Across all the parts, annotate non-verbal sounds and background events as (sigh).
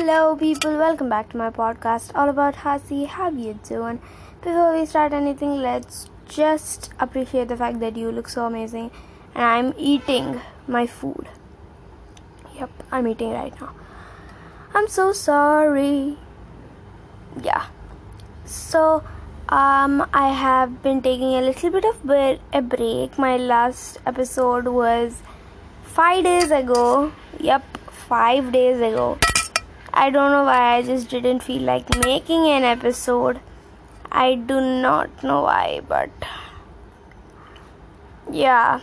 Hello, people. Welcome back to my podcast, all about Hasi. How you doing? Before we start anything, let's just appreciate the fact that you look so amazing, and I'm eating my food. Yep, I'm eating right now. I'm so sorry. Yeah. So, um, I have been taking a little bit of a break. My last episode was five days ago. Yep, five days ago. I don't know why I just didn't feel like making an episode. I do not know why, but yeah,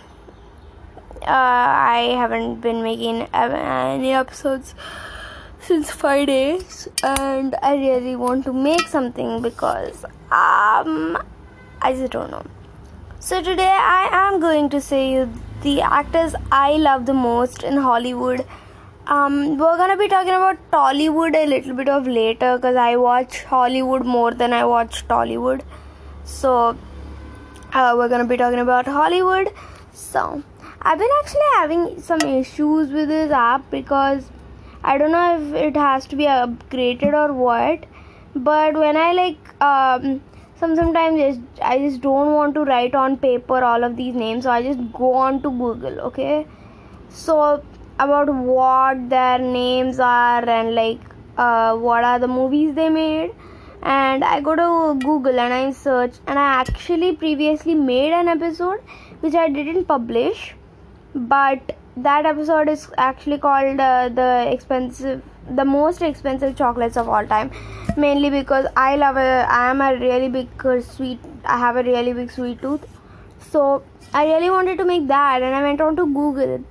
uh, I haven't been making any episodes since five days, and I really want to make something because um, I just don't know. So today I am going to say you the actors I love the most in Hollywood um, we're gonna be talking about Tollywood a little bit of later because I watch Hollywood more than I watch Tollywood. So uh, we're gonna be talking about Hollywood. So I've been actually having some issues with this app because I don't know if it has to be upgraded or what. But when I like um, some sometimes I just don't want to write on paper all of these names, so I just go on to Google. Okay, so about what their names are and like uh, what are the movies they made. And i go to google and i search and i actually previously made an episode which i didn't publish. But that episode is actually called uh, the expensive the most expensive chocolates of all time. Mainly because i love a i am a really big uh, sweet i have a really big sweet tooth. So i really wanted to make that and i went on to google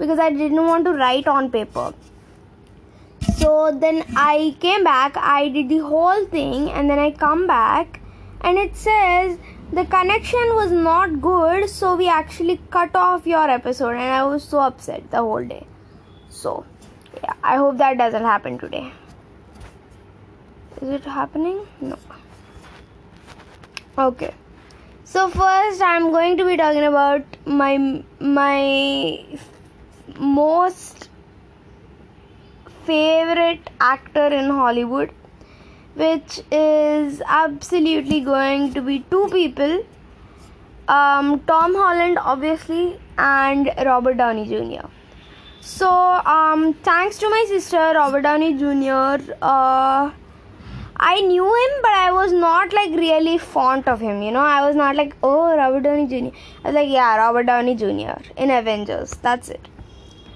because I didn't want to write on paper. So then I came back, I did the whole thing, and then I come back, and it says the connection was not good, so we actually cut off your episode, and I was so upset the whole day. So, yeah, I hope that doesn't happen today. Is it happening? No. Okay. So first, I'm going to be talking about my my most favorite actor in Hollywood, which is absolutely going to be two people um, Tom Holland, obviously, and Robert Downey Jr. So, um, thanks to my sister, Robert Downey Jr., uh, I knew him, but I was not like really fond of him. You know, I was not like, oh, Robert Downey Jr. I was like, yeah, Robert Downey Jr. in Avengers. That's it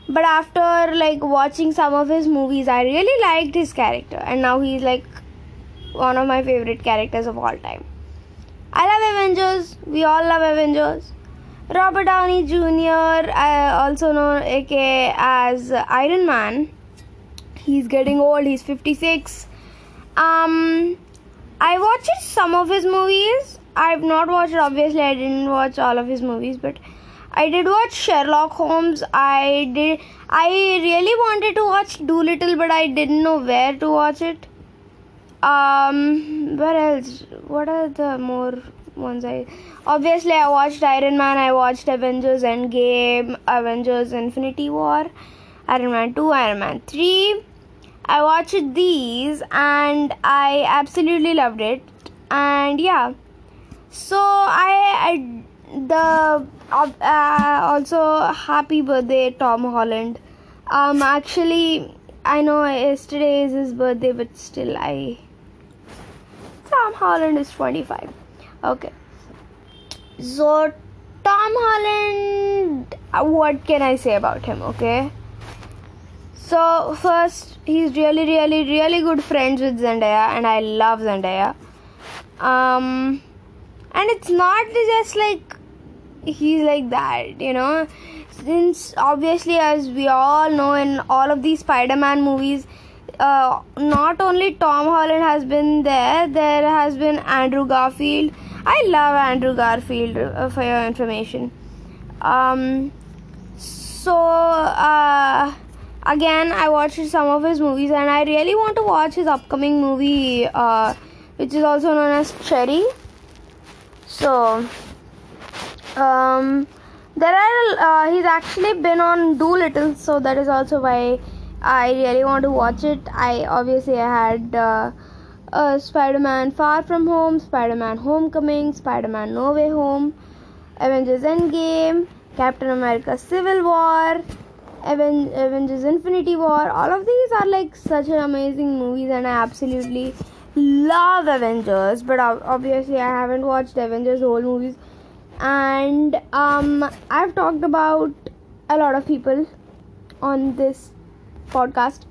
but after like watching some of his movies i really liked his character. And now he's like one of my favorite characters of all time. I love avengers. We all love avengers. Robert downey jr also known aka as iron man. He's getting old. He's 56 um i watched some of his movies. I've not watched obviously. I didn't watch all of his movies but I did watch Sherlock Holmes. I did. I really wanted to watch Dolittle, but I didn't know where to watch it. Um, what else? What are the more ones I? Obviously, I watched Iron Man. I watched Avengers Endgame, Avengers Infinity War, Iron Man Two, Iron Man Three. I watched these and I absolutely loved it. And yeah, so I, I the uh, uh, also happy birthday Tom Holland. Um, actually, I know yesterday is his birthday, but still, I Tom Holland is 25. Okay, so Tom Holland, uh, what can I say about him? Okay, so first, he's really, really, really good friends with Zendaya, and I love Zendaya. Um, and it's not just like he's like that you know? Since obviously as we all know in all of these spider-man movies uh, not only tom holland has been there there has been andrew garfield. I love andrew garfield uh, for your information. Um so uh, again i watched some of his movies and i really want to watch his upcoming movie uh, which is also known as cherry. So um, there are uh, he's actually been on Dolittle, so that is also why I really want to watch it. I obviously I had uh, uh, Spider-Man Far From Home, Spider-Man Homecoming, Spider-Man No Way Home, Avengers Endgame, Captain America Civil War, Aven- Avengers Infinity War. All of these are like such an amazing movies, and I absolutely love Avengers. But obviously, I haven't watched Avengers whole movies, and um, I've talked about a lot of people on this podcast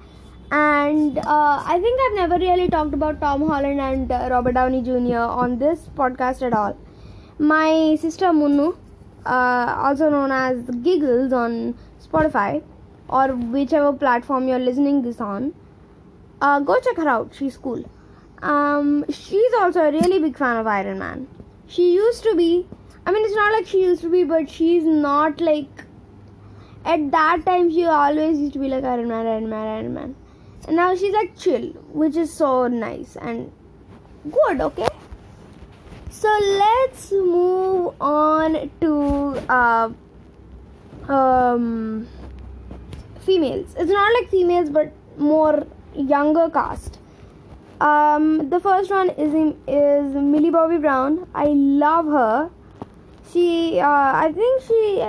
and uh, I think I've never really talked about Tom Holland and uh, Robert Downey Jr. on this podcast at all. My sister Munnu, uh, also known as Giggles on Spotify or whichever platform you're listening this on, uh, go check her out. She's cool. Um, she's also a really big fan of Iron Man. She used to be. I mean, it's not like she used to be, but she's not like. At that time, she always used to be like Iron Man, Iron Man, Iron Man. And now she's like chill, which is so nice and good, okay? So let's move on to uh, um, females. It's not like females, but more younger cast. Um, the first one is is Millie Bobby Brown. I love her. She, uh, I think she,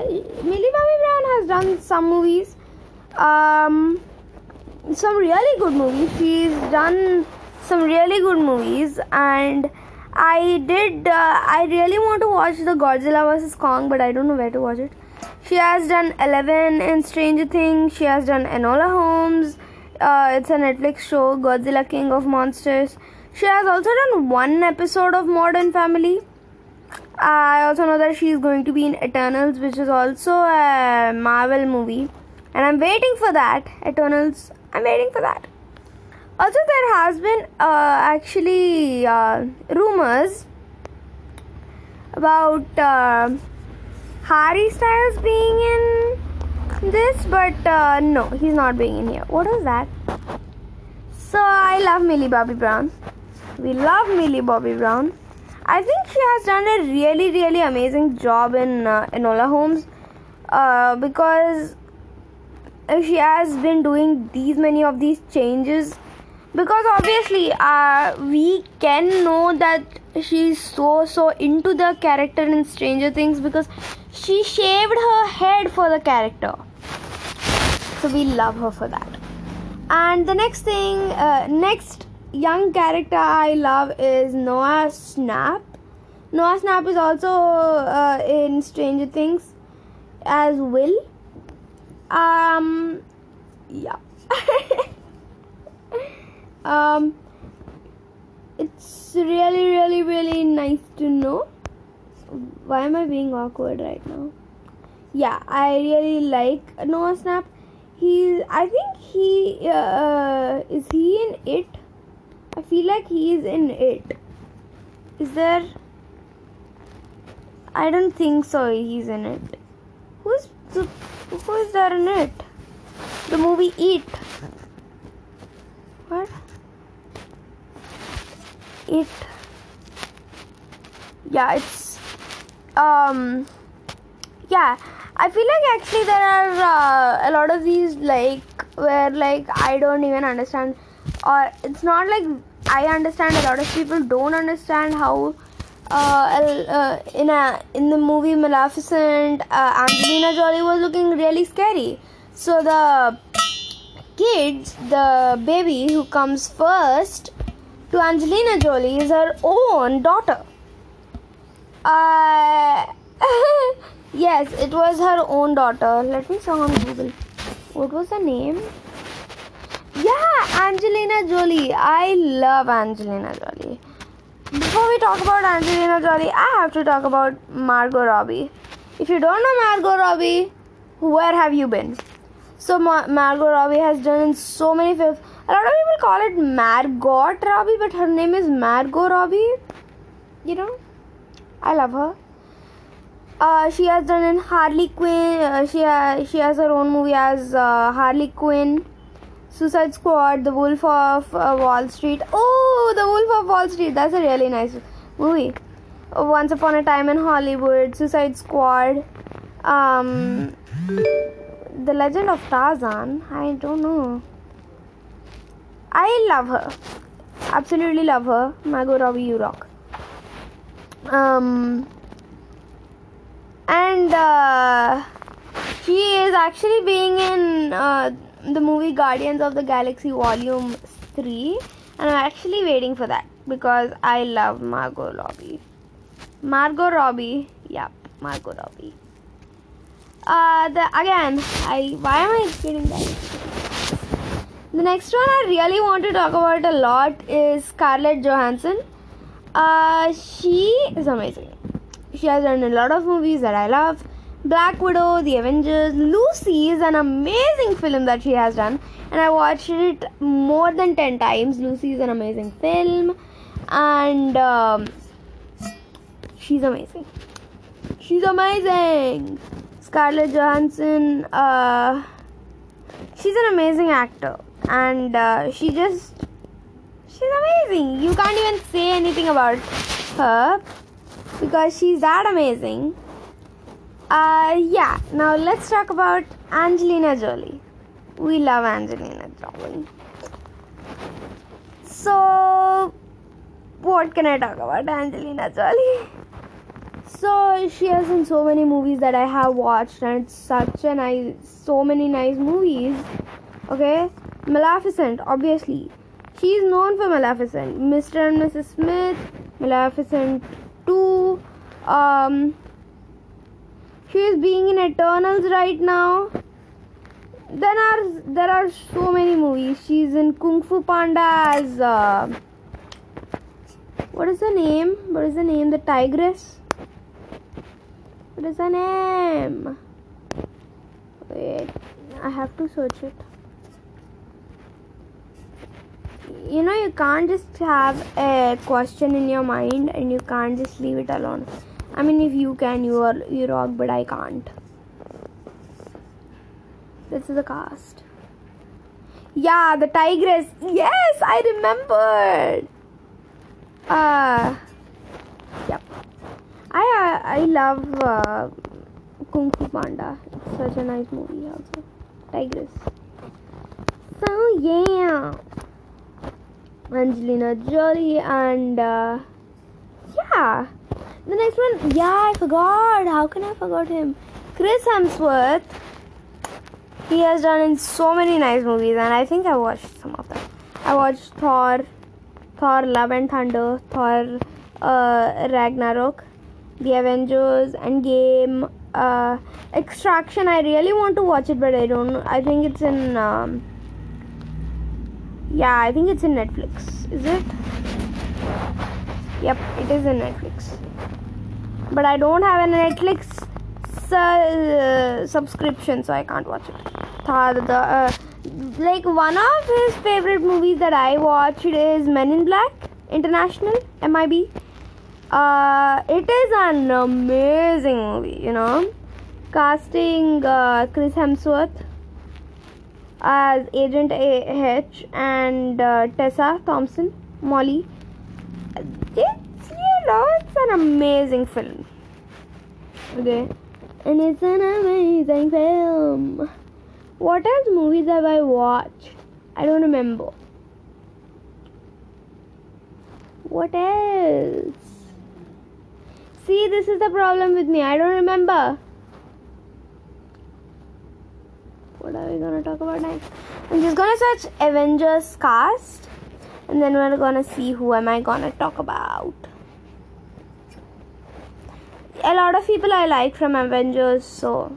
Millie Bobby Brown has done some movies, um, some really good movies. She's done some really good movies, and I did. Uh, I really want to watch the Godzilla vs Kong, but I don't know where to watch it. She has done Eleven in Stranger Things. She has done Enola Holmes. Uh, it's a Netflix show, Godzilla King of Monsters. She has also done one episode of Modern Family. I also know that she's going to be in Eternals, which is also a Marvel movie, and I'm waiting for that. Eternals, I'm waiting for that. Also, there has been uh, actually uh, rumors about uh, Harry Styles being in this, but uh, no, he's not being in here. What is that? So I love Millie Bobby Brown. We love Millie Bobby Brown. I think she has done a really, really amazing job in uh, Enola Holmes uh, because she has been doing these many of these changes. Because obviously, uh, we can know that she's so so into the character in Stranger Things because she shaved her head for the character. So we love her for that. And the next thing, uh, next young character I love is Noah Schnapp. Noah Schnapp is also uh, in Stranger Things as Will. Um, yeah. (laughs) um, it's really, really, really nice to know. Why am I being awkward right now? Yeah, I really like Noah Schnapp. He's, I think he, uh, is he in it? I feel like he is in it. Is there? I don't think so. He's in it. Who's the, who is there in it? The movie It. What? It. Yeah, it's um. Yeah, I feel like actually there are uh, a lot of these like where like I don't even understand or it's not like I understand a lot of people don't understand how uh, uh, in a in the movie Maleficent, uh, Angelina Jolie was looking really scary. So the kids, the baby who comes first to Angelina Jolie is her own daughter. Uh, (laughs) yes, it was her own daughter. Let me saw on Google. What was the name? Yeah, Angelina Jolie. I love Angelina Jolie. Before we talk about Angelina Jolie, I have to talk about Margot Robbie. If you don't know Margot Robbie, where have you been? So Mar- Margot Robbie has done so many films. A lot of people call it Margot Robbie, but her name is Margot Robbie. You know, I love her. Uh, she has done in Harley Quinn. Uh, she ha- she has her own movie as uh, Harley Quinn. Suicide Squad, The Wolf of uh, Wall Street. Oh, The Wolf of Wall Street. That's a really nice movie. Once Upon a Time in Hollywood, Suicide Squad, um, The Legend of Tarzan. I don't know. I love her. Absolutely love her. Margot Robbie, you rock. Um, and uh, she is actually being in uh, the movie Guardians of the Galaxy Volume 3, and I'm actually waiting for that because I love Margot Robbie. Margot Robbie, yep, Margot Robbie. Uh, the again, I why am I getting that? The next one I really want to talk about a lot is Scarlett Johansson. Uh, she is amazing. She has done a lot of movies that I love. Black Widow, The Avengers, Lucy is an amazing film that she has done, and I watched it more than 10 times. Lucy is an amazing film, and um, she's amazing. She's amazing. Scarlett Johansson, uh, she's an amazing actor, and uh, she just she's amazing. You can't even say anything about her because she's that amazing. Uh, yeah, now let's talk about Angelina Jolie. We love Angelina Jolie. So, what can I talk about Angelina Jolie? So, she has in so many movies that I have watched, and it's such a nice, so many nice movies. Okay, Maleficent, obviously. She is known for Maleficent, Mr. and Mrs. Smith, Maleficent 2. Um, she is being in Eternals right now. Then are there are so many movies. She's in Kung Fu Panda as uh, what is the name? What is the name? The tigress. What is the name? Wait, I have to search it. You know, you can't just have a question in your mind and you can't just leave it alone. I mean, if you can, you are you rock, but I can't. This is the cast. Yeah, the tigress. Yes, I remembered. Uh, yep. I uh, I love uh, Kung Fu Panda. It's such a nice movie, also. Tigress. So yeah, Angelina Jolie and uh, yeah. The next one, yeah, I forgot. How can I forget him? Chris Hemsworth. He has done in so many nice movies, and I think I watched some of them. I watched Thor, Thor: Love and Thunder, Thor: uh, Ragnarok, The Avengers, Endgame, uh, Extraction. I really want to watch it, but I don't. I think it's in. Um, yeah, I think it's in Netflix. Is it? Yep, it is in Netflix but I don't have a Netflix uh, subscription, so I can't watch it. The, uh, like one of his favorite movies that I watched is Men in Black International (MIB). Uh, it is an amazing movie, you know. Casting uh, Chris Hemsworth as Agent H and uh, Tessa Thompson, Molly. It's an amazing film. Okay, and it's an amazing film. What else movies have I watched? I don't remember. What else? See, this is the problem with me. I don't remember. What are we gonna talk about next? I'm just gonna search Avengers cast and then we're gonna see who am I gonna talk about a lot of people I like from Avengers, so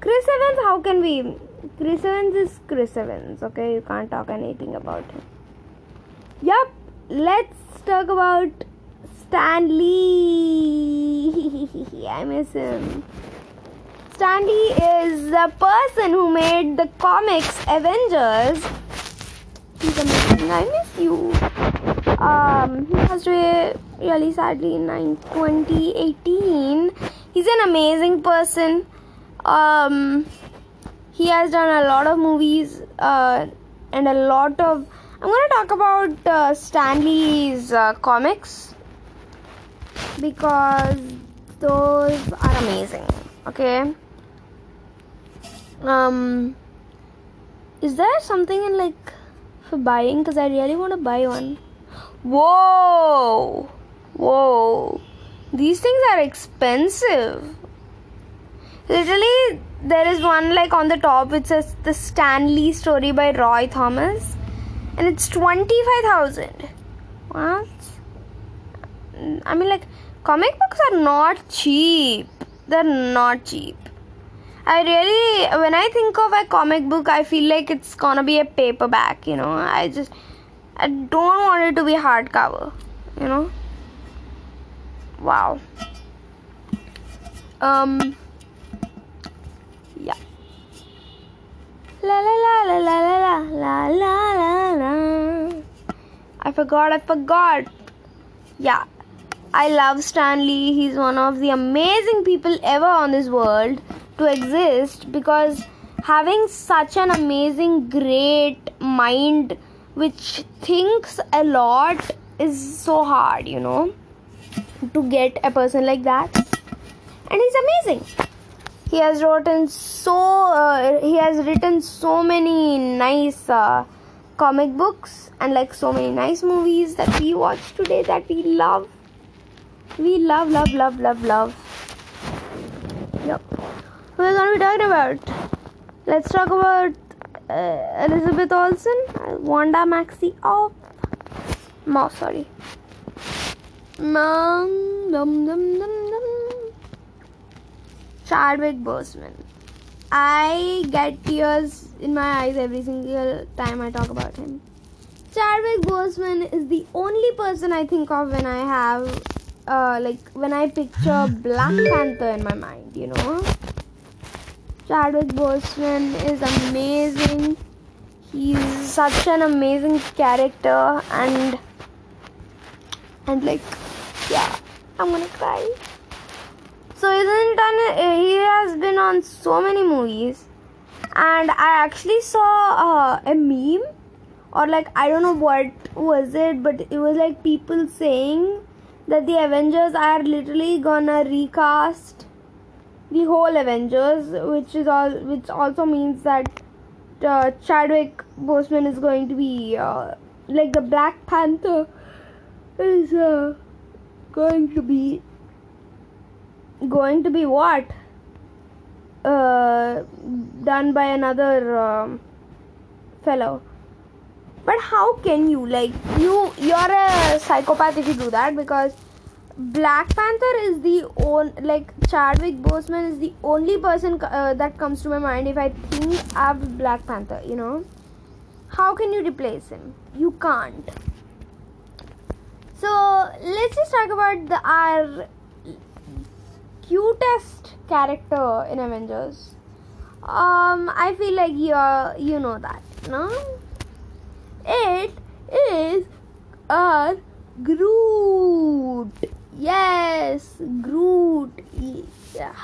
Chris Evans, how can we? Chris Evans is Chris Evans, okay? You can't talk anything about him. Yep, let's talk about Stan Lee. (laughs) I miss him. Stan Lee is the person who made the comics Avengers. He's amazing. I miss you. Um, he passed away really sadly in 2018. He's an amazing person. Um, he has done a lot of movies uh, and a lot of. I'm to talk about uh, Stan Lee's uh, comics because those are amazing. Okay. Um. Is there something in like for buying? Because I really want to buy one. Whoa! Whoa! These things are expensive. Literally, there is one like on the top which says the Stan Lee story by Roy Thomas, and it's twenty five thousand. What? I mean, like comic books are not cheap. They're not cheap. I really, when I think of a comic book, I feel like it's gonna be a paperback. You know, I just, I don't want it to be hardcover. You know. Wow. Um. Yeah. La la la la la la la la la la. I forgot. I forgot. Yeah. I love Stan Lee He's one of the amazing people ever on this world to exist because having such an amazing, great mind which thinks a lot is so hard, you know, to get a person like that. And he's amazing. He has written so uh, he has written so many nice uh, comic books and like so many nice movies that we watch today that we love we love, love, love, love, love. Yep. Who are gonna be talking about? Let's talk about uh, Elizabeth Olsen, Wanda Maximoff. No, sorry. Dum, dum, dum, dum. Chadwick Boseman. I get tears in my eyes every single time I talk about him. Chadwick Boseman is the only person I think of when I have uh, like when I picture (sighs) Black Panther in my mind, you know. Chadwick Boseman is amazing. He's such an amazing character and and like yeah, I'm gonna cry. So isn't done he has been on so many movies and I actually saw uh, a meme or like I don't know what was it but it was like people saying that the Avengers are literally gonna recast the whole Avengers, which is all, which also means that uh, Chadwick Boseman is going to be uh, like the Black Panther is uh, going to be going to be what? Uh, done by another um, fellow. But how can you like you you're a psychopath if you do that because black panther is the on like chadwick boseman is the only person uh, that comes to my mind if i think of black panther you know? How can you replace him? You can't so let's just talk about the our cutest character in avengers um i feel like you you know that no it is our Groot. Yes, Groot. Yeah,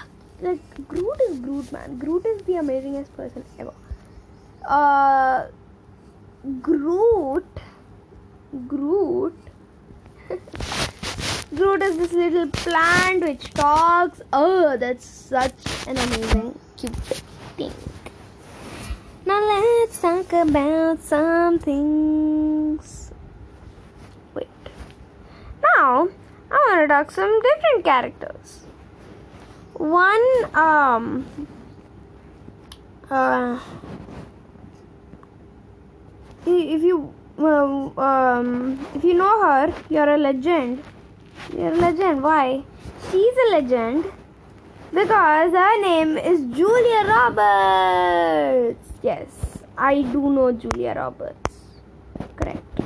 like Groot is Groot, man. Groot is the amazingest person ever. Uh, Groot. Groot. (laughs) Groot is this little plant which talks. Oh, that's such an amazing, cute thing. Now let's talk about some things. Wait. Now I want to talk some different characters. One um uh if you um, if you know her, you're a legend. You're a legend. Why? She's a legend because her name is Julia Roberts. Yes, I do know Julia Roberts. Correct.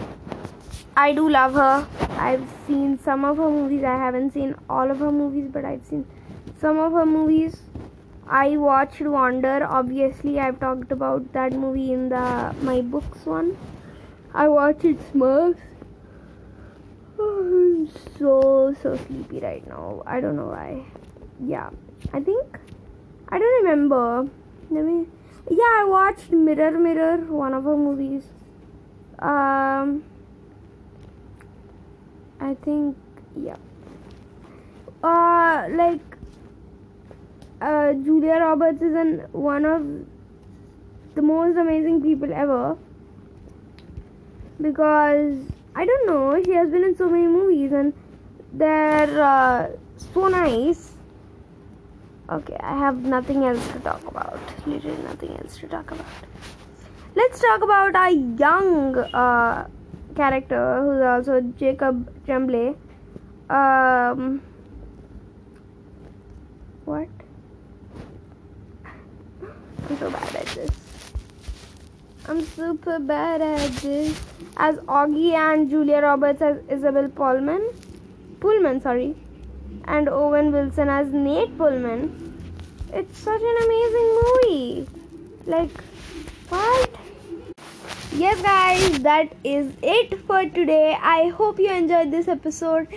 I do love her. I've seen some of her movies. I haven't seen all of her movies, but I've seen some of her movies. I watched Wonder. Obviously, I've talked about that movie in the my books one. I watched Smurfs. Oh, I'm so so sleepy right now. I don't know why. Yeah, I think I don't remember. Let me yeah i watched mirror mirror one of her movies um i think yeah uh like uh julia roberts is an one of the most amazing people ever because I don't know, she has been in so many movies and they're uh, so nice. Okay, I have nothing else to talk about. Literally nothing else to talk about. Let's talk about our young uh, character who's also Jacob Tremblay. Um, what? (laughs) I'm so bad at this. I'm super bad at this. As Auggie and Julia Roberts as Isabel Pullman. Pullman, sorry. And Owen Wilson as Nate Pullman. It's such an amazing movie. Like, what? Yes, guys, that is it for today. I hope you enjoyed this episode.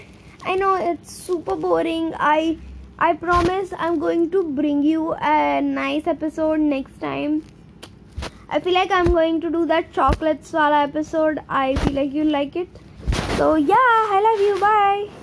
I know it's super boring. I I promise I'm going to bring you a nice episode next time. I feel like I'm going to do that chocolate swallow episode. I feel like you'll like it. So yeah, I love you. Bye.